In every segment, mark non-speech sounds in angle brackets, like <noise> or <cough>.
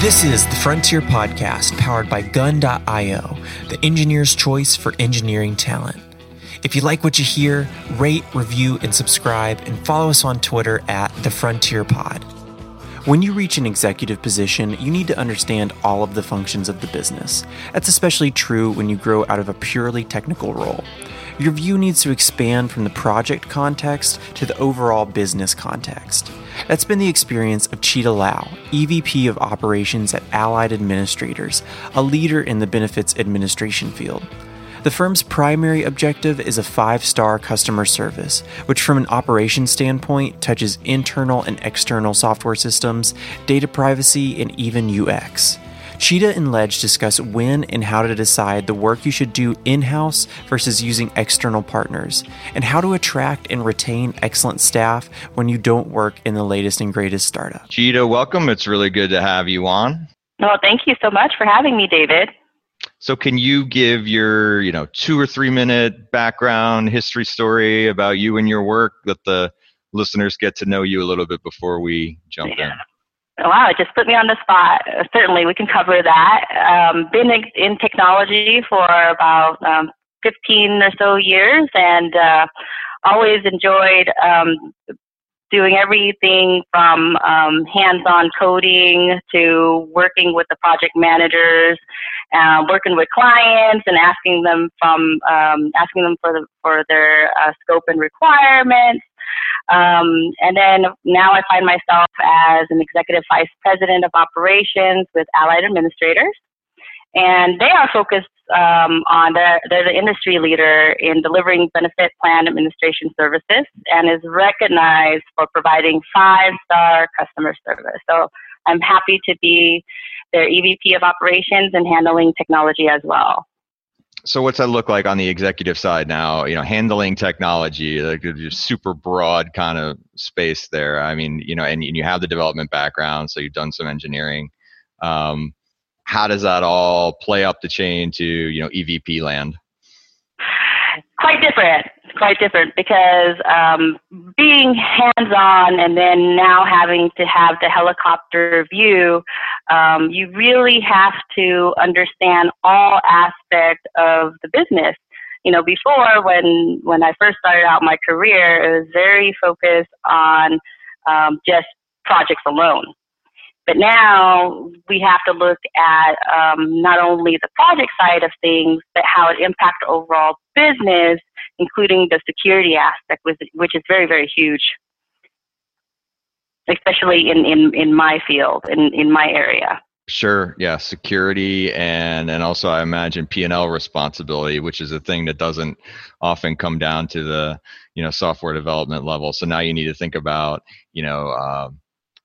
This is the Frontier Podcast powered by Gun.io, the engineer's choice for engineering talent. If you like what you hear, rate, review, and subscribe, and follow us on Twitter at The Frontier Pod. When you reach an executive position, you need to understand all of the functions of the business. That's especially true when you grow out of a purely technical role. Your view needs to expand from the project context to the overall business context. That's been the experience of Cheetah Lau, EVP of Operations at Allied Administrators, a leader in the benefits administration field. The firm's primary objective is a five star customer service, which, from an operations standpoint, touches internal and external software systems, data privacy, and even UX. Cheetah and Ledge discuss when and how to decide the work you should do in house versus using external partners, and how to attract and retain excellent staff when you don't work in the latest and greatest startup. Cheetah, welcome. It's really good to have you on. Well, thank you so much for having me, David. So, can you give your, you know, two or three minute background history story about you and your work that the listeners get to know you a little bit before we jump in? Wow, it just put me on the spot. Certainly, we can cover that. Um, been in, technology for about um, 15 or so years, and uh, always enjoyed um, doing everything from um, hands-on coding to working with the project managers, uh, working with clients, and asking them from um, asking them for the, for their uh, scope and requirements um, and then now I find myself as an executive vice president of operations with Allied Administrators. And they are focused um, on, they're, they're the industry leader in delivering benefit plan administration services and is recognized for providing five star customer service. So I'm happy to be their EVP of operations and handling technology as well. So what's that look like on the executive side now? You know handling technology like super broad kind of space there. I mean you know and, and you have the development background so you've done some engineering. Um, how does that all play up the chain to you know evp land quite different quite different because um, being hands on and then now having to have the helicopter view, um, you really have to understand all aspects of the business. You know, before when when I first started out my career, it was very focused on um, just projects alone. But now we have to look at um, not only the project side of things, but how it impacts overall business, including the security aspect, which is very, very huge, especially in, in, in my field, in, in my area. Sure. Yeah. Security and and also I imagine P and L responsibility, which is a thing that doesn't often come down to the you know software development level. So now you need to think about you know uh,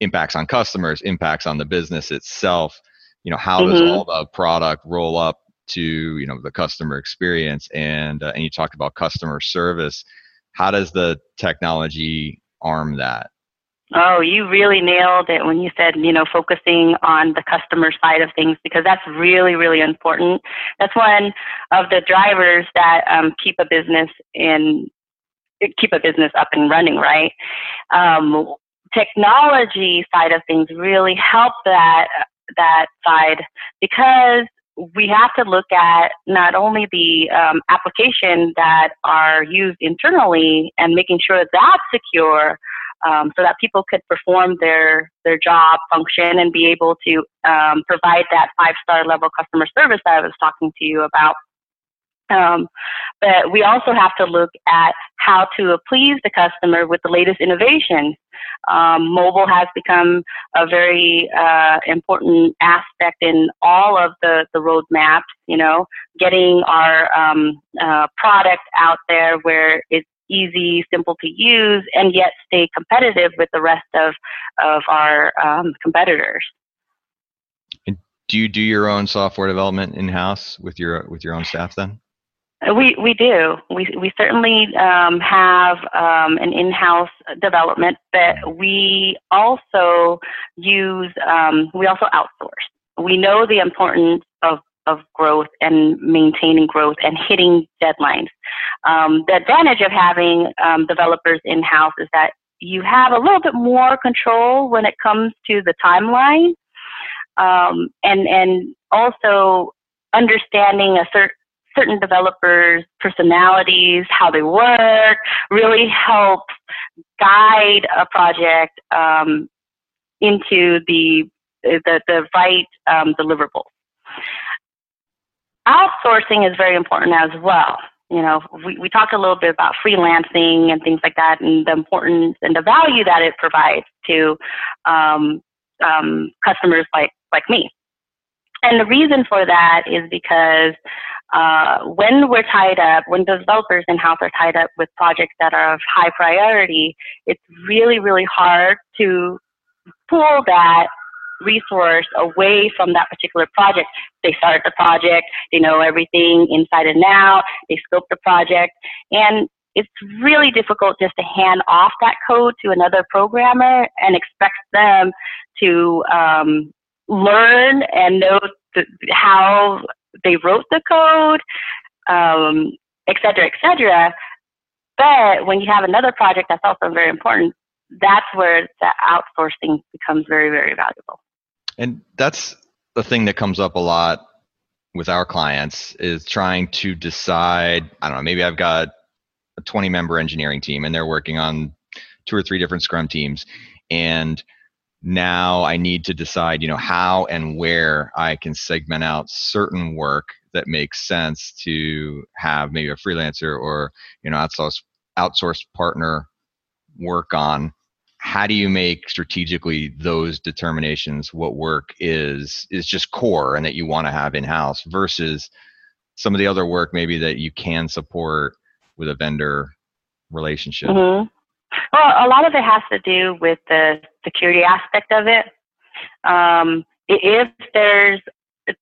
impacts on customers, impacts on the business itself. You know, how mm-hmm. does all the product roll up to you know the customer experience? And uh, and you talked about customer service. How does the technology arm that? Oh, you really nailed it when you said, you know, focusing on the customer side of things because that's really, really important. That's one of the drivers that um, keep a business in keep a business up and running, right? Um, technology side of things really help that that side because we have to look at not only the um, application that are used internally and making sure that's secure um, so that people could perform their their job function and be able to um, provide that five star level customer service that I was talking to you about um, but we also have to look at how to please the customer with the latest innovation. Um, mobile has become a very uh, important aspect in all of the, the roadmaps, you know, getting our um, uh, product out there where it's easy, simple to use, and yet stay competitive with the rest of, of our um, competitors. Do you do your own software development in-house with your with your own staff then? We we do. We we certainly um, have um, an in-house development, but we also use um, we also outsource. We know the importance of of growth and maintaining growth and hitting deadlines. Um, the advantage of having um, developers in-house is that you have a little bit more control when it comes to the timeline, um, and and also understanding a certain certain developers' personalities, how they work, really helps guide a project um, into the the, the right um, deliverables. Outsourcing is very important as well. You know, we, we talked a little bit about freelancing and things like that, and the importance and the value that it provides to um, um, customers like like me. And the reason for that is because uh, when we're tied up, when the developers in house are tied up with projects that are of high priority, it's really, really hard to pull that resource away from that particular project. They start the project, they know everything inside and out, they scope the project, and it's really difficult just to hand off that code to another programmer and expect them to um, learn and know the, how they wrote the code, um, et cetera, et cetera. But when you have another project that's also very important, that's where the outsourcing becomes very, very valuable. And that's the thing that comes up a lot with our clients is trying to decide, I don't know, maybe I've got a 20 member engineering team and they're working on two or three different scrum teams and now I need to decide, you know, how and where I can segment out certain work that makes sense to have maybe a freelancer or, you know, outsource outsourced partner work on. How do you make strategically those determinations what work is is just core and that you want to have in house versus some of the other work maybe that you can support with a vendor relationship? Mm-hmm. Well, a lot of it has to do with the security aspect of it. Um, if there's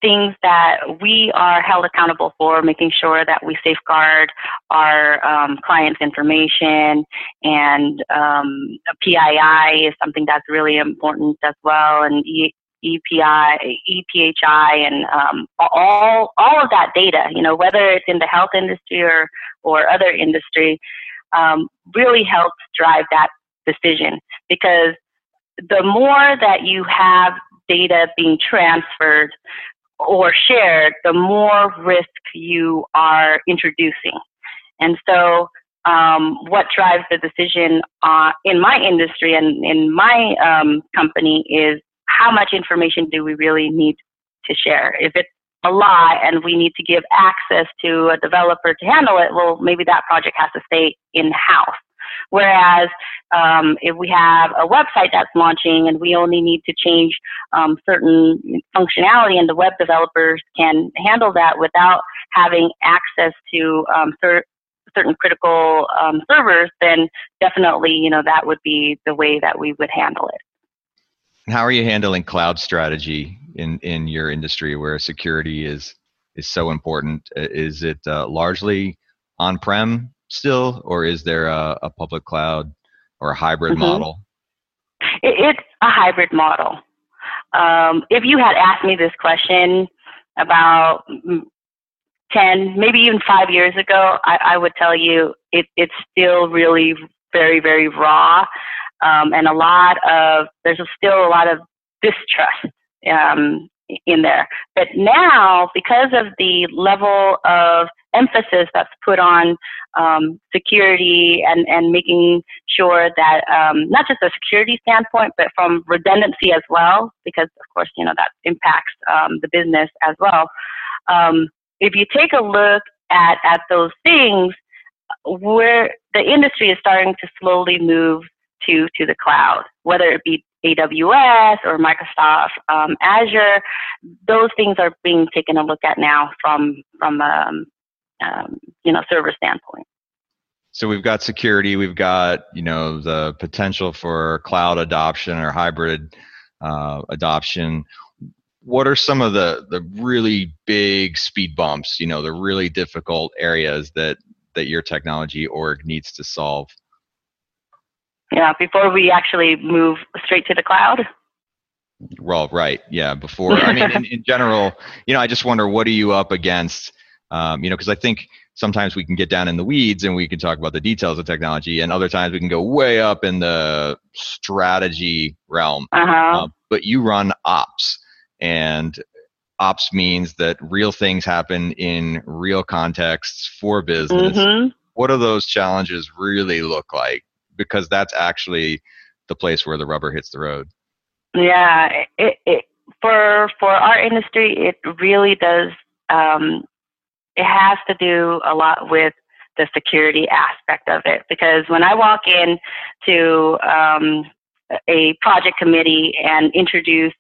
things that we are held accountable for, making sure that we safeguard our um, clients' information, and um, PII is something that's really important as well, and EPI, EPHI, and um, all all of that data. You know, whether it's in the health industry or or other industry, um, really helps drive that decision because the more that you have data being transferred or shared, the more risk you are introducing. And so, um, what drives the decision uh, in my industry and in my um, company is how much information do we really need to share? If it's a lot and we need to give access to a developer to handle it, well, maybe that project has to stay in house. Whereas um, if we have a website that's launching and we only need to change um, certain functionality and the web developers can handle that without having access to um, cer- certain critical um, servers, then definitely, you know, that would be the way that we would handle it. How are you handling cloud strategy in in your industry where security is is so important? Is it uh, largely on prem still, or is there a, a public cloud or a hybrid mm-hmm. model? It, it's a hybrid model. Um, if you had asked me this question about mm, 10, maybe even five years ago, I, I would tell you it, it's still really very, very raw. Um, and a lot of, there's still a lot of distrust um, in there. But now, because of the level of emphasis that's put on um, security and, and making sure that um, not just a security standpoint, but from redundancy as well, because of course, you know, that impacts um, the business as well. Um, if you take a look at, at those things, where the industry is starting to slowly move to, to the cloud, whether it be AWS or Microsoft um, Azure, those things are being taken a look at now from from um, um, you know server standpoint. So we've got security, we've got you know the potential for cloud adoption or hybrid uh, adoption. What are some of the the really big speed bumps? You know, the really difficult areas that that your technology org needs to solve. Yeah, before we actually move straight to the cloud. Well, right, yeah. Before, I mean, in, in general, you know, I just wonder what are you up against um, you know, because I think sometimes we can get down in the weeds and we can talk about the details of technology, and other times we can go way up in the strategy realm. Uh-huh. Uh, but you run ops, and ops means that real things happen in real contexts for business. Mm-hmm. What do those challenges really look like? Because that's actually the place where the rubber hits the road. Yeah, it, it, for for our industry, it really does. Um, it has to do a lot with the security aspect of it because when I walk in to um, a project committee and introduce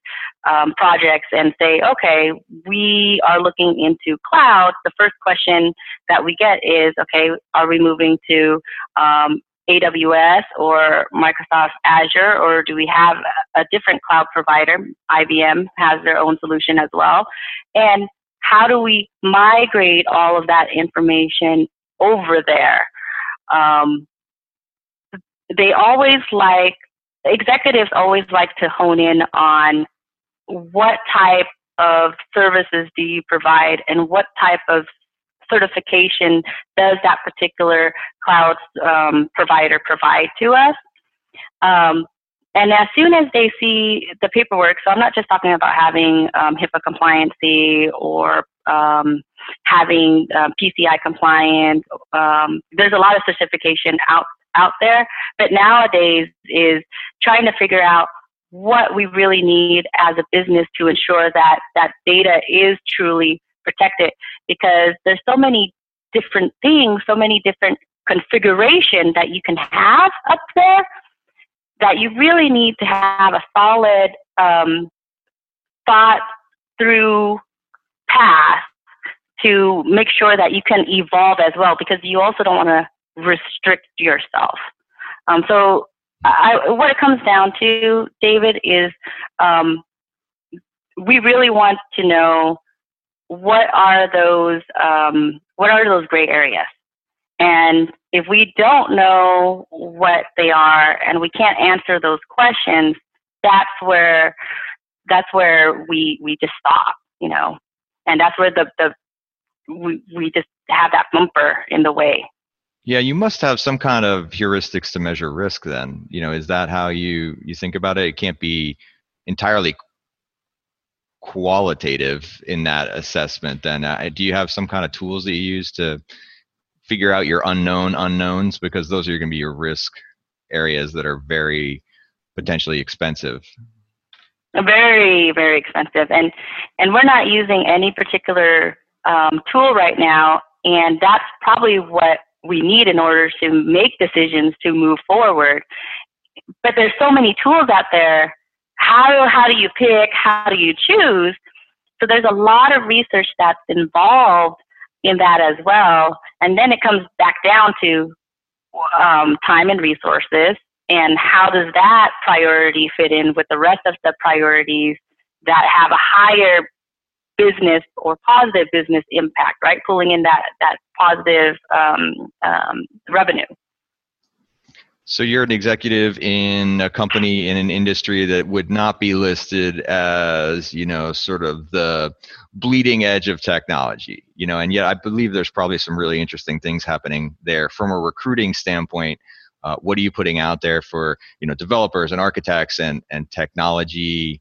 um, projects and say, okay, we are looking into cloud, the first question that we get is, okay, are we moving to um, AWS or Microsoft Azure, or do we have a different cloud provider? IBM has their own solution as well. And how do we migrate all of that information over there? Um, they always like, executives always like to hone in on what type of services do you provide and what type of certification does that particular cloud um, provider provide to us. Um, and as soon as they see the paperwork, so I'm not just talking about having um, HIPAA compliancy or um, having uh, PCI compliant. Um, there's a lot of certification out out there, but nowadays is trying to figure out what we really need as a business to ensure that that data is truly protected because there's so many different things, so many different configurations that you can have up there that you really need to have a solid um, thought through path to make sure that you can evolve as well because you also don't want to restrict yourself. Um, so I, what it comes down to, David, is um, we really want to know what are those um, what are those gray areas, and if we don't know what they are and we can't answer those questions, that's where that's where we we just stop, you know, and that's where the the we we just have that bumper in the way. Yeah, you must have some kind of heuristics to measure risk then. You know, is that how you you think about it? It can't be entirely qualitative in that assessment then. Uh, do you have some kind of tools that you use to figure out your unknown unknowns because those are going to be your risk areas that are very potentially expensive? Very, very expensive. And and we're not using any particular um, tool right now and that's probably what we need in order to make decisions to move forward. But there's so many tools out there. How how do you pick? How do you choose? So there's a lot of research that's involved in that as well. And then it comes back down to um, time and resources and how does that priority fit in with the rest of the priorities that have a higher business or positive business impact, right? Pulling in that that positive um, um, revenue. So you're an executive in a company in an industry that would not be listed as, you know, sort of the bleeding edge of technology, you know, and yet I believe there's probably some really interesting things happening there from a recruiting standpoint. Uh, what are you putting out there for, you know, developers and architects and and technology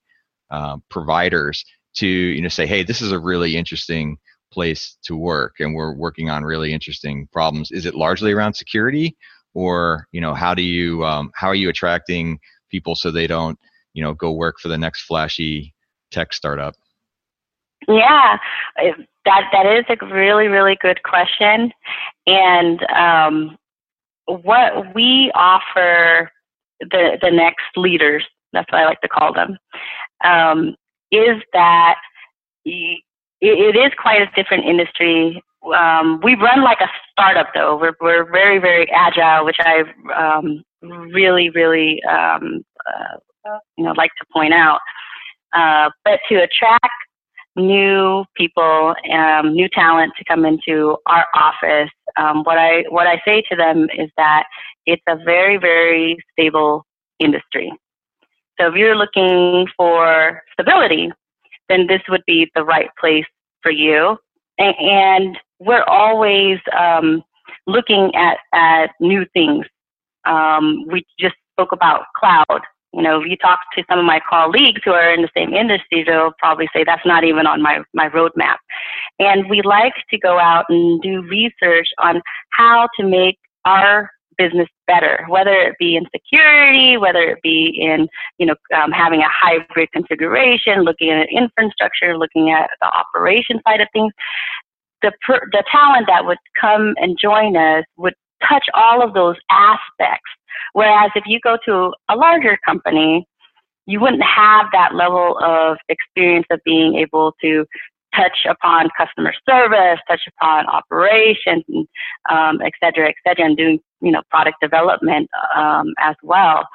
uh, providers to you know say hey this is a really interesting place to work and we're working on really interesting problems is it largely around security or you know how do you um, how are you attracting people so they don't you know go work for the next flashy tech startup yeah that that is a really really good question and um, what we offer the the next leaders that's what i like to call them um, is that it is quite a different industry. Um, we run like a startup though. We're, we're very, very agile, which I um, really, really, um, uh, you know, like to point out. Uh, but to attract new people, um, new talent to come into our office, um, what I what I say to them is that it's a very, very stable industry. So if you're looking for stability, then this would be the right place for you. And we're always um, looking at, at new things. Um, we just spoke about cloud. You know, if you talk to some of my colleagues who are in the same industry, they'll probably say that's not even on my, my roadmap. And we like to go out and do research on how to make our business better, whether it be in security, whether it be in you know um, having a hybrid configuration, looking at infrastructure, looking at the operation side of things. The per, the talent that would come and join us would touch all of those aspects. Whereas if you go to a larger company, you wouldn't have that level of experience of being able to touch upon customer service, touch upon operations, um, et cetera, et cetera, and doing you know product development um, as well.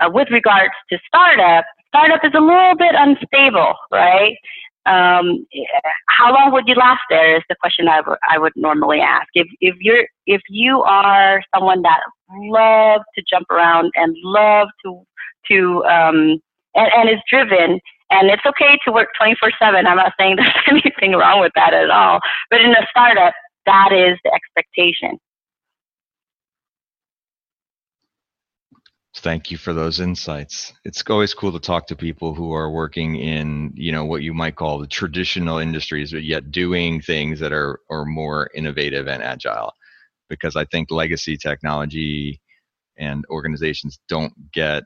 Uh, with regards to startup, startup is a little bit unstable, right? Um, how long would you last there is the question I, w- I would normally ask. If, if you're if you are someone that loves to jump around and love to to um, and, and is driven and it's okay to work 24 7. I'm not saying <laughs> there's anything wrong with that at all. But in a startup, that is the expectation. Thank you for those insights. It's always cool to talk to people who are working in, you know, what you might call the traditional industries, but yet doing things that are are more innovative and agile. Because I think legacy technology and organizations don't get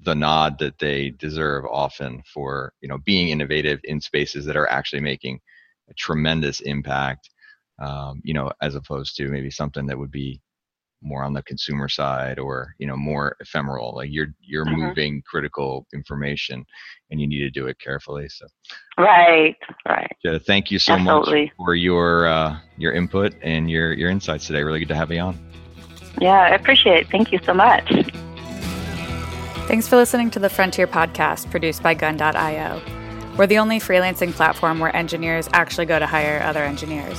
the nod that they deserve often for you know being innovative in spaces that are actually making a tremendous impact um, you know as opposed to maybe something that would be more on the consumer side or you know more ephemeral like you're you're mm-hmm. moving critical information and you need to do it carefully so right right yeah, thank you so Absolutely. much for your uh, your input and your your insights today really good to have you on yeah i appreciate it thank you so much Thanks for listening to the Frontier podcast produced by Gun.io. We're the only freelancing platform where engineers actually go to hire other engineers.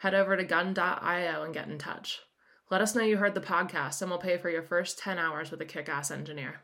head over to gun.io and get in touch. Let us know you heard the podcast, and we'll pay for your first 10 hours with a kick ass engineer.